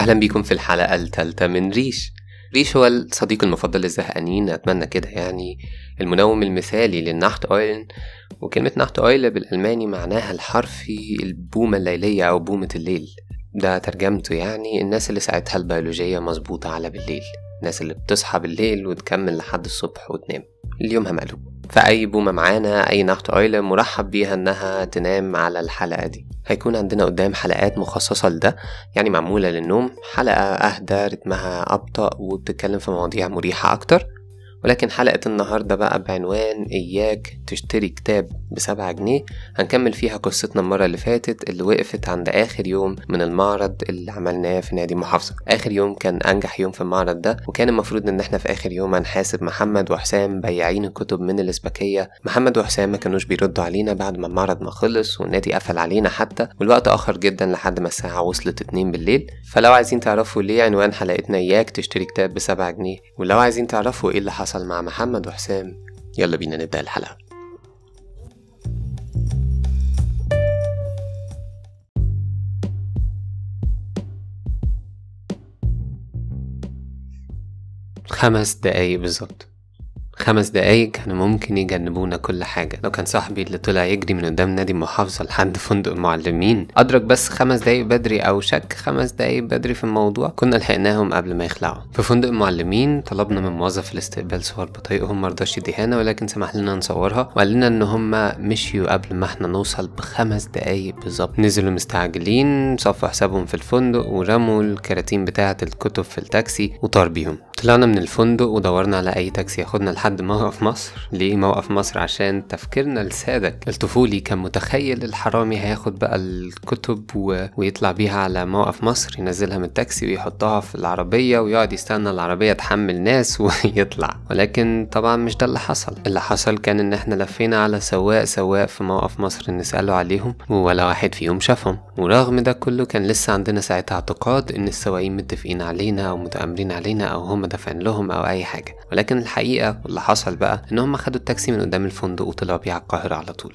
أهلا بيكم في الحلقة الثالثة من ريش. ريش هو الصديق المفضل للزهقانين أتمنى كده يعني المنوم المثالي للنحت أويلن. وكلمة نحت أويل بالألماني معناها الحرفي البومة الليلية أو بومة الليل. ده ترجمته يعني الناس اللي ساعتها البيولوجية مظبوطة على بالليل. الناس اللي بتصحى بالليل وتكمل لحد الصبح وتنام. اليوم مقلوب فأي بومة معانا أي نحت أويلة مرحب بيها إنها تنام على الحلقة دي. هيكون عندنا قدام حلقات مخصصة لده يعني معمولة للنوم حلقة أهدى رتمها أبطأ وبتتكلم في مواضيع مريحة أكتر. ولكن حلقة النهاردة بقى بعنوان إياك تشتري كتاب بسبعة جنيه. هنكمل فيها قصتنا المرة اللي فاتت اللي وقفت عند آخر يوم من المعرض اللي عملناه في نادي محافظة. آخر يوم كان أنجح يوم في المعرض ده وكان المفروض إن إحنا في آخر يوم هنحاسب محمد وحسام بياعين الكتب من الإسباكية محمد وحسام ما كانوش بيردوا علينا بعد ما المعرض ما خلص والنادي قفل علينا حتى والوقت أخر جدا لحد ما الساعة وصلت اتنين بالليل. فلو عايزين تعرفوا ليه عنوان حلقتنا إياك تشتري كتاب بسبعة جنيه ولو عايزين تعرفوا إيه اللي حصل مع محمد وحسام. يلا بينا نبدأ الحلقة. خمس دقايق بالظبط. خمس دقايق كانوا ممكن يجنبونا كل حاجة. لو كان صاحبي اللي طلع يجري من قدام نادي المحافظة لحد فندق المعلمين أدرك بس خمس دقايق بدري أو شك خمس دقايق بدري في الموضوع كنا لحقناهم قبل ما يخلعوا. في فندق المعلمين طلبنا من موظف الاستقبال صور بطايقهم مرضاش يديهانا ولكن سمح لنا نصورها وقال لنا إن هما مشيوا قبل ما إحنا نوصل بخمس دقايق بالظبط. نزلوا مستعجلين صفوا حسابهم في الفندق ورموا الكراتين بتاعة الكتب في التاكسي وطار بيهم. طلعنا من الفندق ودورنا على أي تاكسي ياخدنا لحد موقف مصر ليه موقف مصر؟ عشان تفكيرنا الساذج الطفولي كان متخيل الحرامي هياخد بقى الكتب و... ويطلع بيها على موقف مصر ينزلها من التاكسي ويحطها في العربية ويقعد يستنى العربية تحمل ناس ويطلع. ولكن طبعا مش ده اللي حصل. اللي حصل كان إن إحنا لفينا على سواق سواق في موقف مصر نسأله عليهم ولا واحد فيهم شافهم. ورغم ده كله كان لسه عندنا ساعتها اعتقاد إن السواقين متفقين علينا أو متآمرين علينا أو هم دافعين لهم أو أي حاجة. ولكن الحقيقة واللي حصل بقى إن هم خدوا التاكسي من قدام الفندق وطلعوا بيه على القاهرة على طول.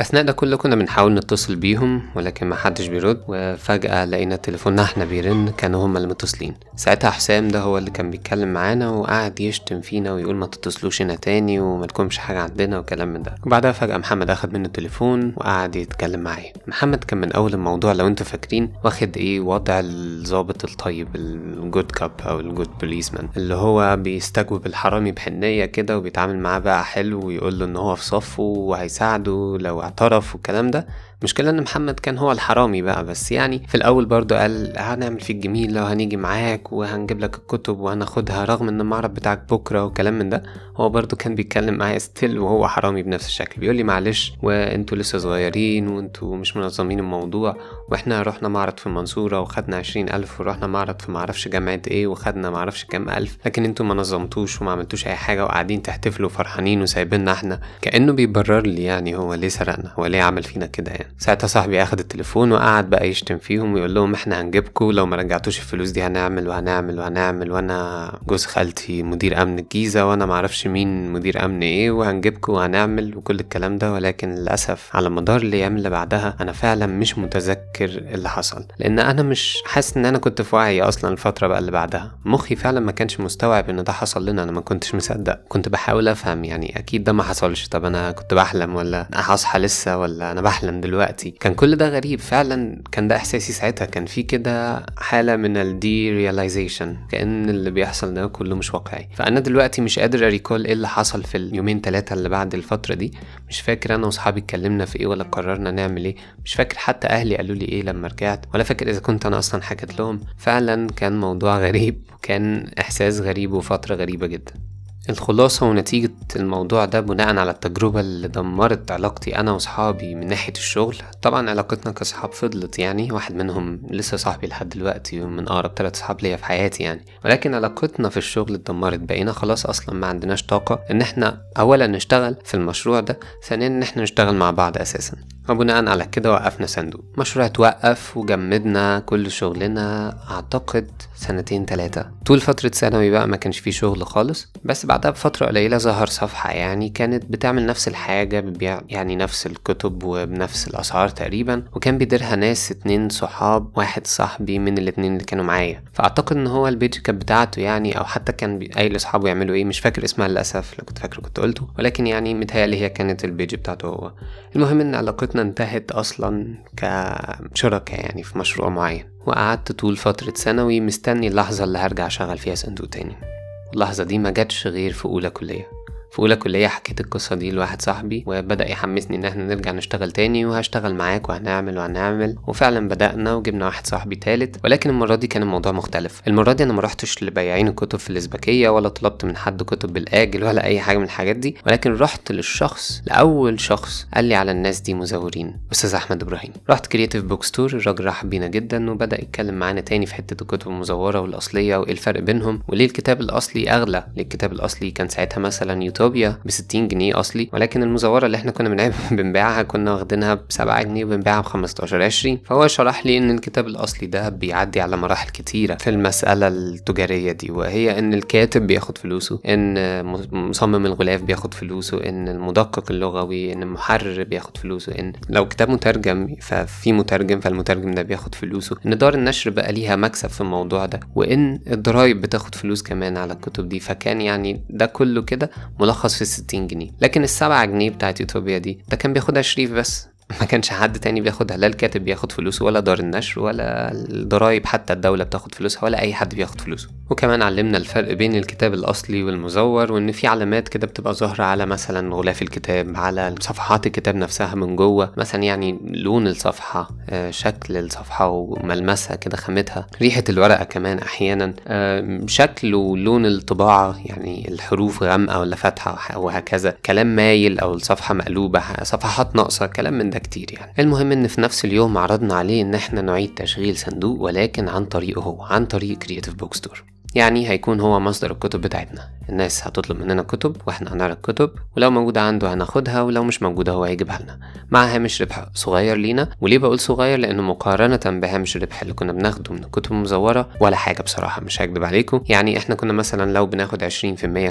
أثناء ده كله كنا بنحاول نتصل بيهم ولكن ما حدش بيرد وفجأة لقينا تليفوننا إحنا بيرن كانوا هما اللي متصلين. ساعتها حسام ده هو اللي كان بيتكلم معانا وقعد يشتم فينا ويقول ما تتصلوش هنا تاني وما لكمش حاجة عندنا وكلام من ده. وبعدها فجأة محمد أخد منه التليفون وقعد يتكلم معايا. محمد كان من أول الموضوع لو أنتوا فاكرين واخد إيه وضع الظابط الطيب ال good cop أو ال good policeman اللي هو بيستجوب الحرامي بحنية كده وبيتعامل معاه بقى حلو ويقول له إن هو في صفه وهيساعده لو اعترف والكلام ده المشكلة إن محمد كان هو الحرامي بقى بس يعني في الأول برضه قال هنعمل فيك جميل لو هنيجي معاك وهنجيب لك الكتب وهناخدها رغم إن المعرض بتاعك بكرة وكلام من ده هو برضه كان بيتكلم معايا still وهو حرامي بنفس الشكل بيقول لي معلش وأنتوا لسه صغيرين وأنتوا مش منظمين الموضوع وإحنا رحنا معرض في المنصورة وخدنا عشرين ألف ورحنا معرض في معرفش جامعة إيه وخدنا معرفش كام ألف لكن أنتوا ما نظمتوش وما عملتوش أي حاجة وقاعدين تحتفلوا فرحانين وسايبيننا إحنا كأنه بيبرر لي يعني هو ليه سرقنا هو ليه عمل فينا كده يعني. ساعتها صاحبي اخد التليفون وقعد بقى يشتم فيهم ويقول لهم إحنا هنجيبكم لو ما رجعتوش الفلوس دي هنعمل وهنعمل وهنعمل وأنا جوز خالتي مدير أمن الجيزة وأنا معرفش مين مدير أمن إيه وهنجيبكم وهنعمل وكل الكلام ده. ولكن للأسف على مدار الأيام اللي بعدها أنا فعلا مش متذكر اللي حصل لأن أنا مش حاسس إن أنا كنت في وعي أصلا الفترة بقى اللي بعدها. مخي فعلا ما كانش مستوعب إن ده حصل لنا أنا ما كنتش مصدق. كنت بحاول أفهم يعني أكيد ده ما حصلش. طب أنا كنت بحلم ولا هصحى لسه ولا أنا بحلم دلوقتي؟ كان كل ده غريب فعلا. كان ده إحساسي ساعتها. كان في كده حالة من ال derealization كأن اللي بيحصل ده كله مش واقعي. فأنا دلوقتي مش قادر recall إيه اللي حصل في اليومين ثلاثة اللي بعد الفترة دي. مش فاكر أنا واصحابي اتكلمنا في إيه ولا قررنا نعمل إيه. مش فاكر حتى أهلي قالوا لي إيه لما رجعت. ولا فاكر إذا كنت أنا أصلا حكيت لهم. فعلا كان موضوع غريب. وكان إحساس غريب وفترة غريبة جدا. الخلاصة ونتيجة الموضوع ده بناء على التجربة اللي دمرت علاقتي أنا وصحابي من ناحية الشغل. طبعا علاقتنا كصحاب فضلت يعني واحد منهم لسه صاحبي لحد دلوقتي ومن أقرب تلات صحاب ليا في حياتي يعني. ولكن علاقتنا في الشغل اتدمرت بقينا خلاص أصلا ما عندناش طاقة إن إحنا أولا نشتغل في المشروع ده ثانيا إن إحنا نشتغل مع بعض أساسا. وبناء على كده وقفنا صندوق. مشروع اتوقف وجمدنا كل شغلنا. أعتقد سنتين تلاتة. طول فترة ثانوي بقى ما كانش فيه شغل خالص بس بعدها بفترة قليلة ظهر صفحة يعني كانت بتعمل نفس الحاجة بتبيع يعني نفس الكتب وبنفس الأسعار تقريبا وكان بيديرها ناس اتنين صحاب واحد صاحبي من الاتنين اللي كانوا معايا. فأعتقد إن هو ال page كانت بتاعته يعني أو حتى كان قايل لأصحابه يعملوا إيه مش فاكر اسمها للأسف لو كنت فاكره كنت قلته ولكن يعني متهيألي هي كانت ال page بتاعته هو. المهم إن علاقتنا انتهت أصلا كشركاء يعني في مشروع معين. وقعدت طول فترة ثانوي مستني اللحظة اللي هرجع أشغل فيها صندوق تاني. اللحظة دي ما جاتش غير في أولى كلية. في أولى كلية حكيت القصة دي لواحد صاحبي وبدأ يحمسني إن إحنا نرجع نشتغل تاني وهشتغل معاك وهنعمل وهنعمل. وفعلا بدأنا وجبنا واحد صاحبي تالت ولكن المرة دي كان الموضوع مختلف. المرة دي أنا ما رحتش لبياعين الكتب في الإزبكية ولا طلبت من حد كتب بالآجل ولا أي حاجة من الحاجات دي. ولكن رحت للشخص لأول شخص قال لي على الناس دي مزورين أستاذ أحمد إبراهيم. رحت Creative Book Store الراجل رحب بينا جدا وبدأ يتكلم معانا تاني في حتة الكتب المزورة والأصلية وإيه الفرق بينهم. وليه الكتاب الأصلي أغلى. ليه الكتاب الأصلي كان ساعتها مثلا يوتوبيا ب 60 جنيه أصلي ولكن المزوره اللي إحنا كنا بنبيعها كنا واخدينها ب 7 جنيه وبنبيعها ب 15 20 فهو شرح لي إن الكتاب الأصلي ده بيعدي على مراحل كتيرة في المسألة التجارية دي وهي إن الكاتب بياخد فلوسه إن مصمم الغلاف بياخد فلوسه إن المدقق اللغوي إن المحرر بياخد فلوسه إن لو كتاب مترجم ففي مترجم فالمترجم ده بياخد فلوسه إن دار النشر بقى ليها مكسب في الموضوع ده وإن الضرايب بتاخد فلوس كمان على الكتب دي. فكان يعني ده كله كده ملخص في 60 جنيه. لكن السبعة جنيه بتاعت يوتوبيا دي ده كان بياخدها شريف بس. ما كانش حد تاني بياخدها لا الكاتب بياخد فلوسه ولا دار النشر ولا الضرايب حتى الدولة بتاخد فلوسها ولا أي حد بياخد فلوسه وكمان علمنا الفرق بين الكتاب الأصلي والمزور وإن في علامات كده بتبقى ظاهرة على مثلا غلاف الكتاب على صفحات الكتاب نفسها من جوه. مثلا يعني لون الصفحة شكل الصفحة وملمسها كده خامتها ريحة الورقة كمان أحيانا. شكل ولون الطباعة يعني الحروف غامقة ولا فاتحة وهكذا. كلام مايل أو الصفحة مقلوبة صفحات ناقصة كلام من ده. كتير يعني. المهم إن في نفس اليوم عرضنا عليه إن إحنا نعيد تشغيل صندوق ولكن عن طريقه هو عن طريق Creative Book Store يعني هيكون هو مصدر الكتب بتاعتنا. الناس هتطلب مننا كتب وإحنا هنعرض كتب ولو موجودة عنده هناخدها ولو مش موجودة هو هيجيبها لنا. مع هامش ربح صغير لينا وليه بقول صغير؟ لأنه مقارنة بهامش الربح اللي كنا بناخده من الكتب المزورة ولا حاجة بصراحة مش هكدب عليكم. يعني إحنا كنا مثلا لو بناخد 20%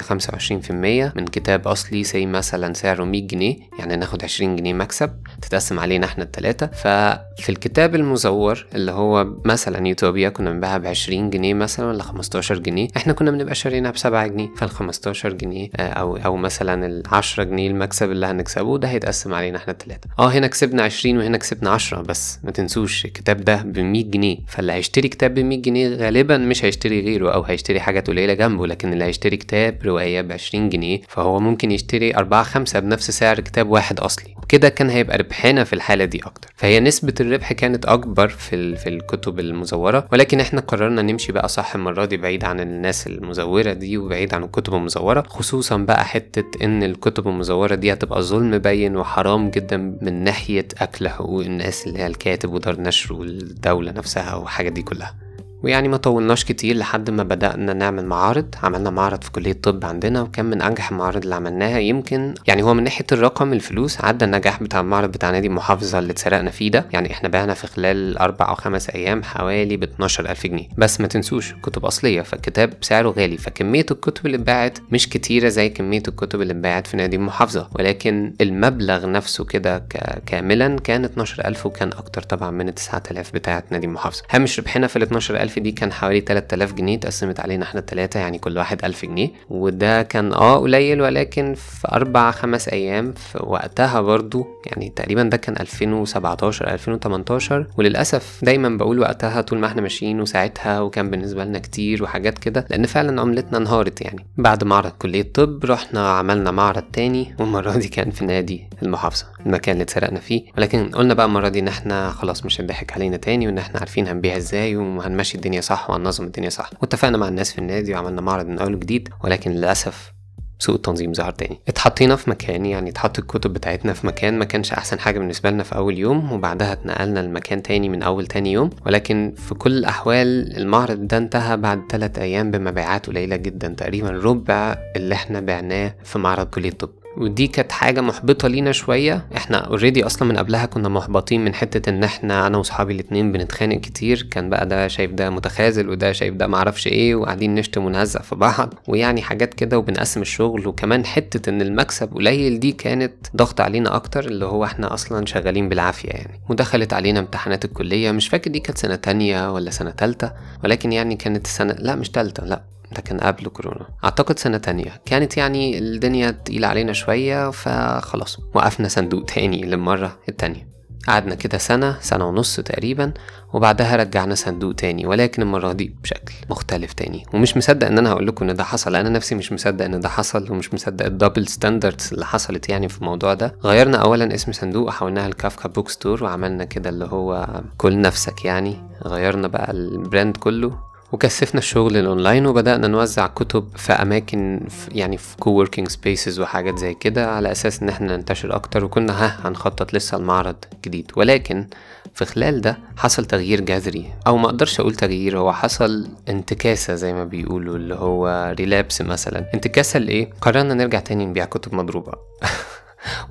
25% من كتاب أصلي سي مثلا سعره 100 جنيه يعني ناخد 20 جنيه مكسب تتقسم علينا إحنا التلاتة. ففي الكتاب المزور اللي هو مثلا يوتوبيا كنا بنبيعها ب 20 جنيه مثلا ولا 15 جنيه إحنا كنا بنبقى شارينها ب 7 جنيه. فال 15 جنيه أو أو مثلا ال 10 جنيه المكسب اللي هنكسبه ده هيتقسم علينا إحنا التلاتة. آه هنا كسبنا 20 وهنا كسبنا 10 بس ما تنسوش الكتاب ده ب 100 جنيه. فاللي هيشتري كتاب ب 100 جنيه غالبا مش هيشتري غيره أو هيشتري حاجات قليله جنبه لكن اللي هيشتري كتاب رواية ب 20 جنيه فهو ممكن يشتري 4 5 بنفس سعر كتاب واحد أصلي. وكده كان هيبقى ربحنا في الحالة دي أكتر. فهي نسبة الربح كانت أكبر في. في الكتب المزورة ولكن إحنا قررنا نمشي بقى صح المرة دي بعيد عن الناس المزورة دي وبعيد عن الكتب المزورة خصوصا بقى حتة إن الكتب المزورة دي هتبقى ظلم باين وحرام جدا من ناحية اكل حقوق الناس اللي هي الكاتب ودار نشر والدولة نفسها والحاجات دي كلها. ويعني ما طولناش كتير لحد ما بدأنا نعمل معارض. عملنا معرض في كلية الطب عندنا وكان من أنجح المعارض اللي عملناها. يمكن يعني هو من ناحية الرقم الفلوس عدى النجاح بتاع المعرض بتاع نادي المحافظة اللي اتسرقنا فيه ده. يعني إحنا بعنا في خلال أربع أو خمس أيام حوالي ب 12000 جنيه. بس ما تنسوش كتب أصلية فالكتاب سعره غالي فكمية الكتب اللي اتباعت مش كتيرة زي كمية الكتب اللي اتباعت في نادي المحافظة ولكن المبلغ نفسه كده كاملا كان 12000 وكان أكتر طبعا من 9000 بتاعة نادي المحافظة هامش ربحنا في ال 12000 1000 دي كان حوالي 3000 جنيه اتقسمت علينا إحنا التلاتة يعني كل واحد 1000 جنيه. وده كان آه قليل ولكن في أربع خمس أيام في وقتها برضو يعني تقريبا ده كان 2017 2018 وللأسف دايما بقول وقتها طول ما إحنا ماشيين وساعتها وكان بالنسبة لنا كتير وحاجات كده لأن فعلا عملتنا انهارت يعني. بعد معرض كلية طب رحنا عملنا معرض تاني والمرة دي كان في نادي المحافظة المكان اللي اتسرقنا فيه. ولكن قلنا بقى المرة دي إن إحنا خلاص مش هنضحك علينا تاني وإن إحنا عارفين هنبيع إزاي وهنمشي الدنيا صح وهننظم الدنيا صح. واتفقنا مع الناس في النادي وعملنا معرض من أول وجديد ولكن للأسف سوء التنظيم ظهر تاني. اتحطينا في مكان يعني اتحط الكتب بتاعتنا في مكان ما كانش أحسن حاجة بالنسبة لنا في أول يوم وبعدها اتنقلنا لمكان تاني من أول تاني يوم. ولكن في كل الأحوال المعرض ده انتهى بعد ثلاث أيام بمبيعات قليلة جدا تقريبا ربع اللي إحنا بعناه في معرض كلية الطب. ودي كانت حاجة محبطة لينا شوية. إحنا اوريدي أصلا من قبلها كنا محبطين من حتة إن إحنا أنا وصحابي الاتنين بنتخانق كتير. كان بقى ده شايف ده متخاذل وده شايف ده معرفش إيه وقاعدين نشتم ونهزق في بعض. ويعني حاجات كده وبنقسم الشغل. وكمان حتة إن المكسب قليل دي كانت ضغط علينا أكتر اللي هو إحنا أصلا شغالين بالعافية يعني. ودخلت علينا امتحانات الكلية. مش فاكر دي كانت سنة تانية ولا سنة تالتة ولكن يعني كانت السنة لا مش تالتة لا. ده كان قبل كورونا. أعتقد سنة تانية. كانت يعني الدنيا تقيلة علينا شوية فخلاص وقفنا صندوق تاني للمرة التانية. قعدنا كده سنة سنة ونص تقريبا وبعدها رجعنا صندوق تاني ولكن المرة دي بشكل مختلف تاني. ومش مصدق إن أنا هقول لكم إن ده حصل. أنا نفسي مش مصدق إن ده حصل ومش مصدق ال double standards اللي حصلت يعني في الموضوع ده. غيرنا اولا اسم صندوق وحولناها ل Kafka Book Store وعملنا كده اللي هو كل نفسك يعني. غيرنا بقى ال brand كله. وكثفنا الشغل الأونلاين وبدأنا نوزع كتب في أماكن في يعني في co-working spaces وحاجات زي كده على أساس إن إحنا ننتشر أكتر وكنا ها هنخطط لسه المعرض جديد. ولكن في خلال ده حصل تغيير جذري أو ما أقدرش أقول تغيير هو حصل انتكاسة زي ما بيقولوا اللي هو relapse مثلا. انتكاسة لإيه؟ قررنا نرجع تاني نبيع كتب مضروبة.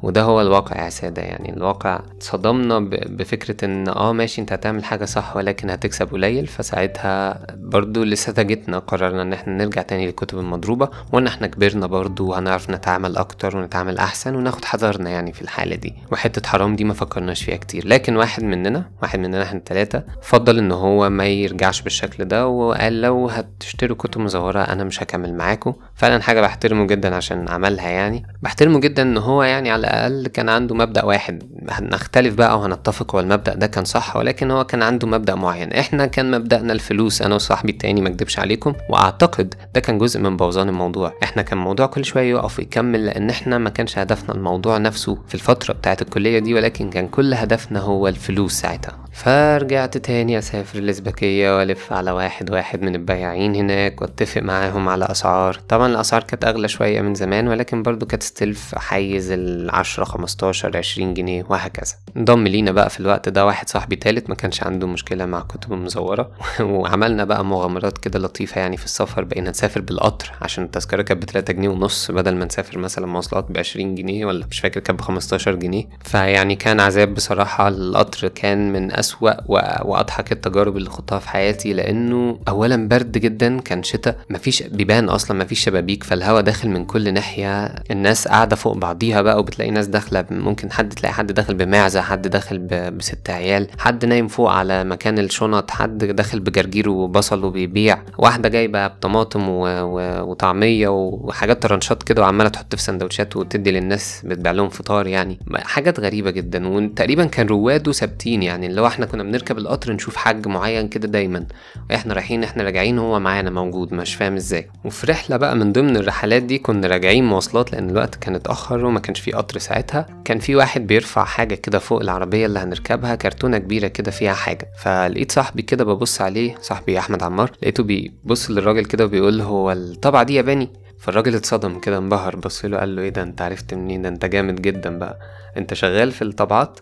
وده هو الواقع يا سادة. يعني الواقع صدمنا بفكرة إن آه ماشي أنت هتعمل حاجة صح ولكن هتكسب قليل. فساعتها برضو لسذاجتنا قررنا إن إحنا نرجع تاني للكتب المضروبة وإن إحنا كبرنا برضو وهنعرف نتعامل أكتر ونتعامل أحسن وناخد حذرنا يعني في الحالة دي. وحتة حرام دي ما فكرناش فيها كتير. لكن واحد مننا واحد مننا إحنا التلاتة فضل إن هو ما يرجعش بالشكل ده وقال لو هتشتروا كتب مزورة أنا مش هكمل معاكم. فعلا حاجة بحترمه جدا عشان عملها يعني. بحترمه جدا إن هو يعني على الأقل كان عنده مبدأ واحد. هنختلف بقى وهنتفق هو المبدأ ده كان صح ولكن هو كان عنده مبدأ معين. إحنا كان مبدأنا الفلوس. أنا وصاحبي التاني مكدبش عليكم وأعتقد ده كان جزء من بوظان الموضوع. إحنا كان الموضوع كل شوية يقف ويكمل لأن إحنا ما كانش هدفنا الموضوع نفسه في الفترة بتاعت الكلية دي ولكن كان كل هدفنا هو الفلوس ساعتها. فرجعت تاني أسافر الإزبكية وألف على واحد واحد من البياعين هناك وأتفق معاهم على أسعار. طبعا الأسعار كانت أغلى شوية من زمان ولكن برضو كانت ستيل في حيز العشرة خمستاشر عشرين جنيه وهكذا. انضم لينا بقى في الوقت ده واحد صاحبي تالت ما كانش عنده مشكلة مع كتب المزورة وعملنا بقى مغامرات كده لطيفة يعني في السفر بقينا نسافر بالقطر عشان التذكرة كانت بتلاتة جنيه ونص بدل ما نسافر مثلا مواصلات بعشرين جنيه ولا مش فاكر كانت بخمستاشر جنيه. فيعني كان عذاب بصراحة. القطر كان من أسوأ وأضحك التجارب اللي خضتها في حياتي لأنه أولا برد جدا كان شتاء مفيش بيبان أصلا مفيش شبابيك فالهواء داخل من كل ناحية الناس قاعدة فوق بعضيها بقى وبتلاقي ناس داخلة ممكن حد تلاقي حد داخل بمعزة حد داخل بست عيال حد نايم فوق على مكان الشنط حد داخل بجرجير وبصل وبيبيع واحدة جايبة بطماطم و... و... وطعمية وحاجات طرنشات كده وعمالة تحط في سندوتشات وتدي للناس بتبيع لهم فطار يعني. حاجات غريبة جدا وتقريبا كان رواده ثابتين يعني اللي هو إحنا كنا بنركب القطر نشوف حاج معين كده دايما. إحنا رايحين إحنا راجعين هو معانا موجود مش فاهم إزاي. وفي رحلة بقى من ضمن الرحلات دي كنا راجعين مواصلات لأن الوقت كان اتأخر وما كانش في قطر ساعتها. كان في واحد بيرفع حاجة كده فوق العربية اللي هنركبها كرتونة كبيرة كده فيها حاجة. فلقيت صاحبي كده ببص عليه صاحبي أحمد عمار لقيته بيبص للراجل كده وبيقول هو الطبعة دي ياباني فالراجل اتصدم كده انبهر بص له قال له إيه ده؟ أنت عرفت منين؟ ده أنت جامد جدا بقى. أنت شغال في الطبعات؟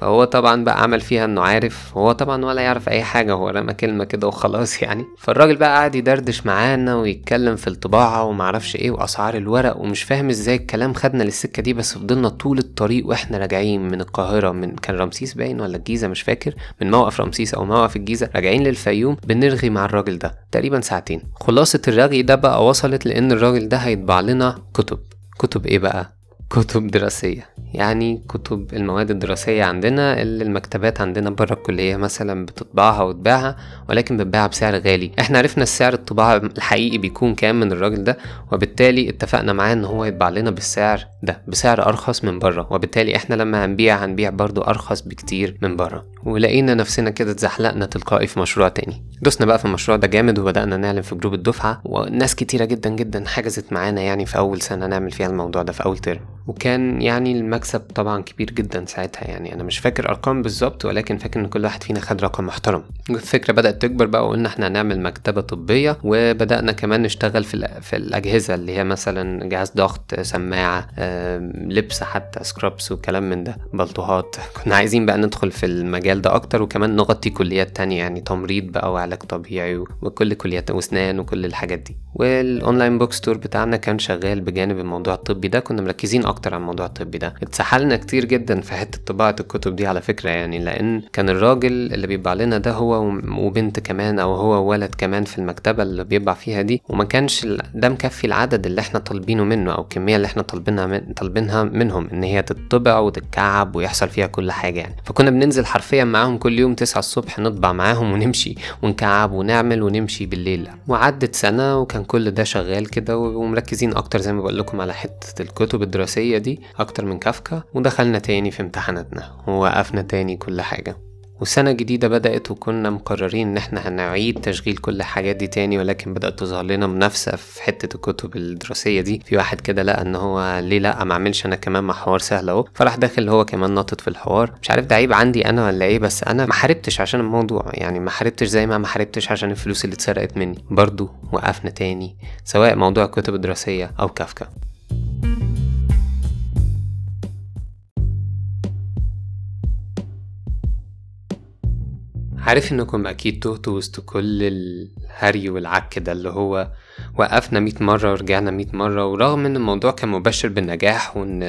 فهو طبعا بقى عمل فيها إنه عارف هو طبعا ولا يعرف أي حاجة هو رمى كلمة كده وخلاص يعني. فالراجل بقى قعد يدردش معانا ويتكلم في الطباعة ومعرفش إيه وأسعار الورق ومش فاهم إزاي الكلام خدنا للسكة دي بس فضلنا طول الطريق وإحنا راجعين من القاهرة من كان رمسيس باين ولا الجيزة مش فاكر من موقف رمسيس أو موقف الجيزة راجعين للفيوم بنرغي مع الراجل ده تقريبا ساعتين. خلاصة الرغي ده بقى وصلت لأن الراجل ده هيطبع لنا كتب. كتب إيه بقى؟ كتب دراسية. يعني كتب المواد الدراسية عندنا اللي المكتبات عندنا بره الكلية مثلا بتطبعها وتباعها ولكن بتباعها بسعر غالي. إحنا عرفنا السعر الطباعة الحقيقي بيكون كام من الراجل ده وبالتالي اتفقنا معاه إن هو يطبع لنا بالسعر ده بسعر أرخص من بره وبالتالي إحنا لما هنبيع هنبيع برضو أرخص بكتير من بره ولقينا نفسنا كده اتزحلقنا تلقائي في مشروع تاني. دوسنا بقى في المشروع ده جامد وبدأنا نعلن في جروب الدفعة وناس كتيرة جدا جدا حجزت معانا يعني في أول سنة نعمل فيها الموضوع ده في أول ترم. وكان يعني المكسب طبعا كبير جدا ساعتها يعني. أنا مش فاكر أرقام بالظبط ولكن فاكر إن كل واحد فينا خد رقم محترم. الفكرة بدأت تكبر بقى وقلنا إحنا هنعمل مكتبة طبية وبدأنا كمان نشتغل في في الأجهزة اللي هي مثلا جهاز ضغط سماعة لبس حتى scrubs وكلام من ده بلطوهات. كنا عايزين بقى ندخل في المجال ده أكتر وكمان نغطي كليات تانية يعني تمريض بقى وعلاج طبيعي وكل كليات وأسنان وكل الحاجات دي. وال online book store بتاعنا كان شغال بجانب الموضوع الطبي ده. كنا مركزين أكتر على الموضوع الطبي ده. اتسحلنا كتير جدا في حتة طباعة الكتب دي على فكرة يعني لأن كان الراجل اللي بيبيع لنا ده هو وبنت كمان أو هو وولد كمان في المكتبة اللي بيبيع فيها دي. وما كانش ده مكفي العدد اللي إحنا طالبينه منه أو الكميه اللي إحنا طالبينها من طالبينها منهم إن هي تطبع وتتكعب ويحصل فيها كل حاجة يعني. فكنا بننزل حرفيا معاهم كل يوم 9 الصبح نطبع معاهم ونمشي ونكعب ونعمل ونمشي بالليل. وعدت سنة وكان كل ده شغال كده ومركزين أكتر زي ما بقول لكم على حتة الكتب الدراسية دي أكتر من كافكا ودخلنا تاني في امتحاناتنا ووقفنا تاني كل حاجة. وسنة جديدة بدأت وكنا مقررين إن إحنا هنعيد تشغيل كل الحاجات دي تاني ولكن بدأت تظهر لنا منافسة في حتة الكتب الدراسية دي. في واحد كده لقى إن هو ليه لأ ما أعملش أنا كمان مع حوار سهل أهو. فراح داخل هو كمان ناطط في الحوار. مش عارف ده عيب عندي أنا ولا إيه بس أنا ما حاربتش عشان الموضوع. يعني ما حاربتش زي ما ما حاربتش عشان الفلوس اللي اتسرقت مني. برضو وقفنا تاني سواء موضوع الكتب الدراسية أو كافكا. عارف إنكم أكيد تهتوا وسط كل الهري والعك ده اللي هو وقفنا مية مرة ورجعنا مية مرة ورغم إن الموضوع كان مبشر بالنجاح وإن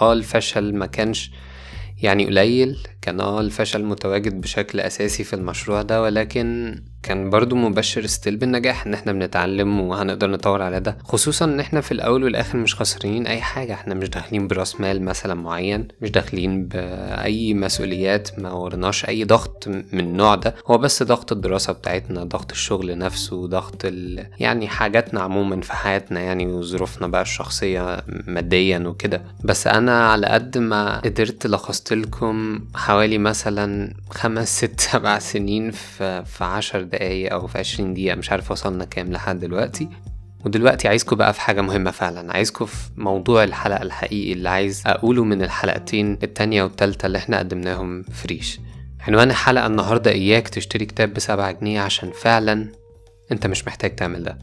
آه الفشل ما كانش يعني قليل كان آه الفشل متواجد بشكل أساسي في المشروع ده ولكن كان برضو مبشر ستيل بالنجاح إن إحنا بنتعلم وهنقدر نطور على ده. خصوصا إن إحنا في الأول والآخر مش خسرانين أي حاجة. إحنا مش داخلين برأس مال مثلا معين مش داخلين بأي مسؤوليات ما ورناش أي ضغط من النوع ده. هو بس ضغط الدراسة بتاعتنا ضغط الشغل نفسه ضغط ال... يعني حاجاتنا عموما في حياتنا يعني وظروفنا بقى الشخصية ماديا وكده. بس أنا على قد ما قدرت لخصت لكم حوالي مثلا خمس ست سبع سنين في, في عشر دقايق أو في عشرين دقيقة مش عارف وصلنا كام لحد دلوقتي. ودلوقتي عايزكم بقى في حاجة مهمة فعلا عايزكم في موضوع الحلقة الحقيقي اللي عايز أقوله من الحلقتين التانية والتالتة اللي إحنا قدمناهم فريش عنوان الحلقة النهاردة إياك تشتري كتاب بسبعة جنيه عشان فعلا انت مش محتاج تعمل ده.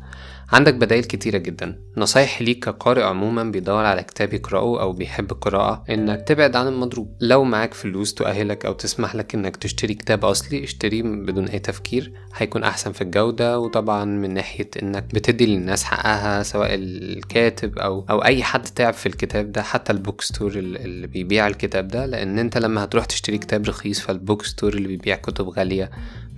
عندك بدائل كتيرة جدا. نصايح ليك كقارئ عموما بيدور على كتاب يقرأه أو بيحب القراءة إنك تبعد عن المضروب. لو معاك فلوس تؤهلك أو تسمح لك إنك تشتري كتاب أصلي اشتريه بدون أي تفكير. هيكون أحسن في الجودة وطبعا من ناحية إنك بتدي للناس حقها سواء الكاتب أو أو أي حد تعب في الكتاب ده حتى ال book store اللي بيبيع الكتاب ده. لأن أنت لما هتروح تشتري كتاب رخيص فال book store اللي بيبيع كتب غالية.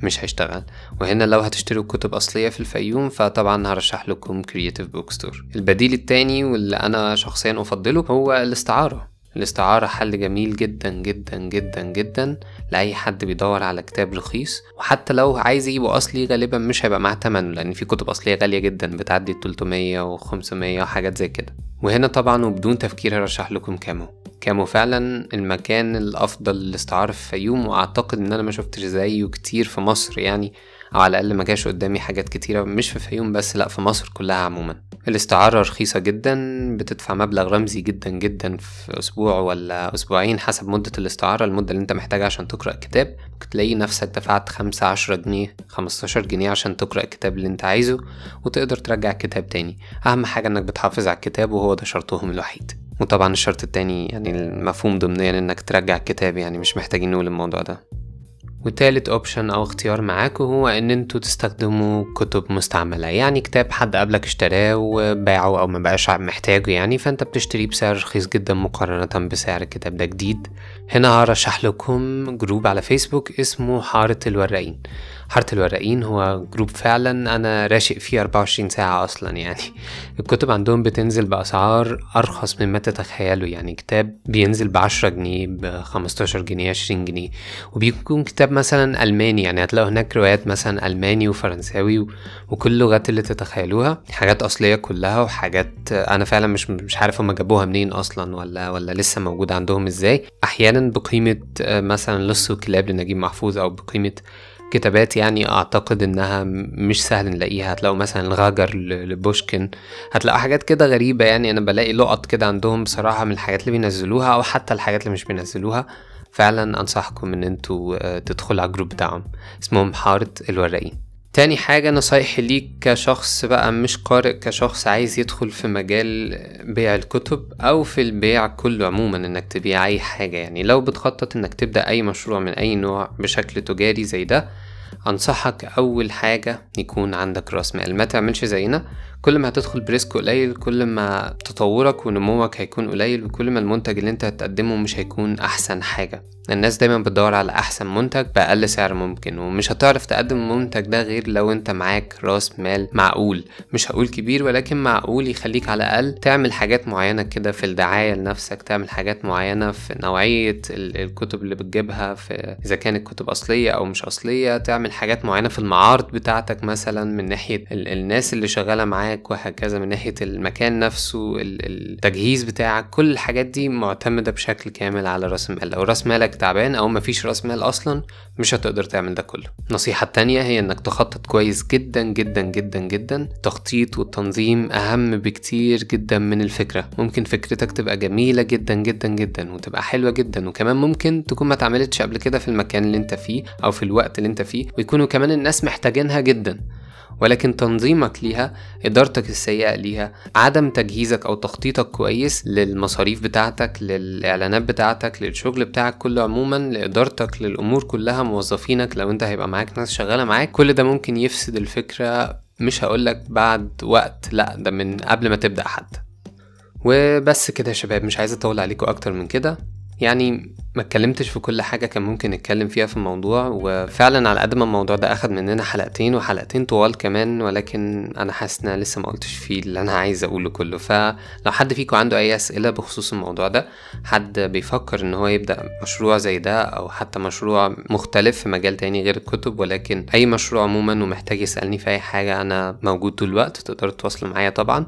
مش هيشتغل. وهنا لو هتشتروا كتب أصلية في الفيوم فطبعا هرشح لكم Creative Book Store البديل التاني واللي أنا شخصيا أفضله هو الاستعارة. الاستعارة حل جميل جدا جدا جدا جدا لأي حد بيدور على كتاب رخيص. وحتى لو عايز يجيبه أصلي غالبا مش هيبقى معاه تمنه لأن في كتب أصلية غالية جدا بتعدي 300 و500 وحاجات زي كده. وهنا طبعا وبدون تفكير هرشح لكم كامو. كامو فعلا المكان الأفضل للاستعارة في الفيوم وأعتقد إن أنا ما شفتش زيه كتير في مصر يعني. أو على الأقل ما جاش قدامي حاجات كتيرة مش في الفيوم بس لأ في مصر كلها عموما. الاستعارة رخيصة جدا بتدفع مبلغ رمزي جدا جدا في أسبوع ولا أسبوعين حسب مدة الاستعارة المدة اللي أنت محتاجها عشان تقرأ كتاب ممكن تلاقي نفسك دفعت خمسة عشرة جنيه خمستاشر جنيه عشان تقرأ الكتاب اللي أنت عايزه وتقدر ترجع الكتاب تاني. أهم حاجة إنك بتحافظ على الكتاب وهو ده شرطهم الوحيد. وطبعا الشرط التاني يعني المفهوم ضمنيا إنك ترجع الكتاب يعني مش محتاجين نقول الموضوع ده. وتالت option أو اختيار معاكم هو إن أنتوا تستخدموا كتب مستعملة. يعني كتاب حد قبلك اشتراه وباعه أو مبقاش محتاجه يعني فأنت بتشتريه بسعر رخيص جدا مقارنة بسعر الكتاب ده جديد. هنا هرشح لكم group على فيسبوك اسمه حارة الوراقين حارة الوراقين هو جروب فعلا أنا راشق فيه 24 ساعة أصلا يعني. الكتب عندهم بتنزل بأسعار أرخص مما تتخيلوا يعني. كتاب بينزل بعشرة جنيه بخمستاشر جنيه عشرين جنيه. وبيكون كتاب مثلا ألماني يعني. هتلاقوا هناك روايات مثلا ألماني وفرنساوي وكل اللغات اللي تتخيلوها. حاجات أصلية كلها وحاجات أنا فعلا مش مش عارف هما جابوها منين أصلا ولا ولا لسه موجودة عندهم إزاي. أحيانا بقيمة مثلا لص وكلاب لنجيب محفوظ أو بقيمة كتابات يعني أعتقد إنها مش سهل نلاقيها. هتلاقوا مثلا الغاجر لبوشكن. هتلاقوا حاجات كده غريبة يعني أنا بلاقي لقط كده عندهم بصراحة من الحاجات اللي بينزلوها أو حتى الحاجات اللي مش بينزلوها. فعلا أنصحكم إن أنتوا آه، تدخلوا على الجروب بتاعهم. اسمهم حارة الورقين تاني حاجة نصايحي ليك كشخص بقى مش قارئ كشخص عايز يدخل في مجال بيع الكتب أو في البيع كله عموما إنك تبيع أي حاجة. يعني لو بتخطط إنك تبدأ أي مشروع من أي نوع بشكل تجاري زي ده أنصحك أول حاجة يكون عندك رأس مال. ما تعملش زينا كل ما هتدخل بريسك قليل كل ما تطورك ونموك هيكون قليل وكل ما المنتج اللي انت هتقدمه مش هيكون أحسن حاجة. الناس دايما بتدور على أحسن منتج بأقل سعر ممكن ومش هتعرف تقدم المنتج ده غير لو انت معاك رأس مال معقول. مش هقول كبير ولكن معقول يخليك على الأقل تعمل حاجات معينة كده في الدعاية لنفسك تعمل حاجات معينة في نوعية الكتب اللي بتجيبها في إذا كانت كتب أصلية أو مش أصلية. تعمل حاجات معينة في المعارض بتاعتك مثلا من ناحية الناس اللي شغالة معاك. وهكذا من ناحية المكان نفسه التجهيز بتاعك كل الحاجات دي معتمدة بشكل كامل على رأس المال. لو رأس مالك تعبان أو مفيش رأس مال أصلا مش هتقدر تعمل ده كله. النصيحة التانية هي إنك تخطط كويس جدا جدا جدا جدا. التخطيط والتنظيم أهم بكتير جدا من الفكرة. ممكن فكرتك تبقى جميلة جدا جدا جدا وتبقى حلوة جدا. وكمان ممكن تكون ما اتعملتش قبل كده في المكان اللي أنت فيه أو في الوقت اللي أنت فيه ويكونوا كمان الناس محتاجينها جدا. ولكن تنظيمك ليها إدارتك السيئة ليها عدم تجهيزك أو تخطيطك كويس للمصاريف بتاعتك للإعلانات بتاعتك للشغل بتاعك كله عموما لإدارتك للأمور كلها موظفينك لو أنت هيبقى معاك ناس شغالة معاك كل ده ممكن يفسد الفكرة. مش هقولك بعد وقت لأ ده من قبل ما تبدأ حتى. وبس كده يا شباب مش عايز أطول عليكم أكتر من كده. يعني ما اتكلمتش في كل حاجة كان ممكن نتكلم فيها في الموضوع وفعلا على قد ما الموضوع ده أخد مننا حلقتين وحلقتين طوال كمان ولكن أنا حاسس إن لسه ما قلتش فيه اللي أنا عايز أقوله كله. فلو حد فيكم عنده أي أسئلة بخصوص الموضوع ده حد بيفكر إن هو يبدأ مشروع زي ده أو حتى مشروع مختلف في مجال تاني غير الكتب ولكن أي مشروع عموما ومحتاج يسألني في أي حاجة أنا موجود طول الوقت تقدروا تتواصلوا معايا طبعا.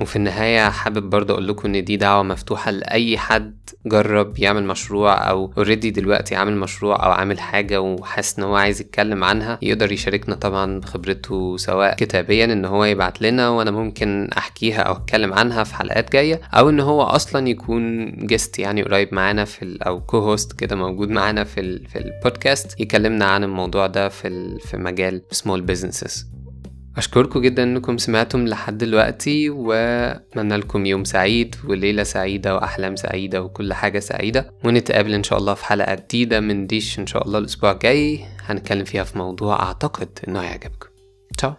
وفي النهاية حابب برضه أقول لكم إن دي دعوة مفتوحة لأي حد جرب يعمل مشروع أو already دلوقتي عامل مشروع أو عامل حاجة وحاسس إن هو عايز يتكلم عنها يقدر يشاركنا طبعا بخبرته سواء كتابيا إن هو يبعت لنا وأنا ممكن أحكيها أو أتكلم عنها في حلقات جاية أو إن هو أصلا يكون just يعني قريب معانا في أو co-host كده موجود معانا في, في البودكاست يكلمنا عن الموضوع ده في, في مجال small businesses أشكركم جدا إنكم سمعتم لحد دلوقتي وأتمنى لكم يوم سعيد وليلة سعيدة وأحلام سعيدة وكل حاجة سعيدة. ونتقابل إن شاء الله في حلقة جديدة من ديش إن شاء الله الأسبوع الجاي. هنتكلم فيها في موضوع أعتقد إنه هيعجبكم. تشاو.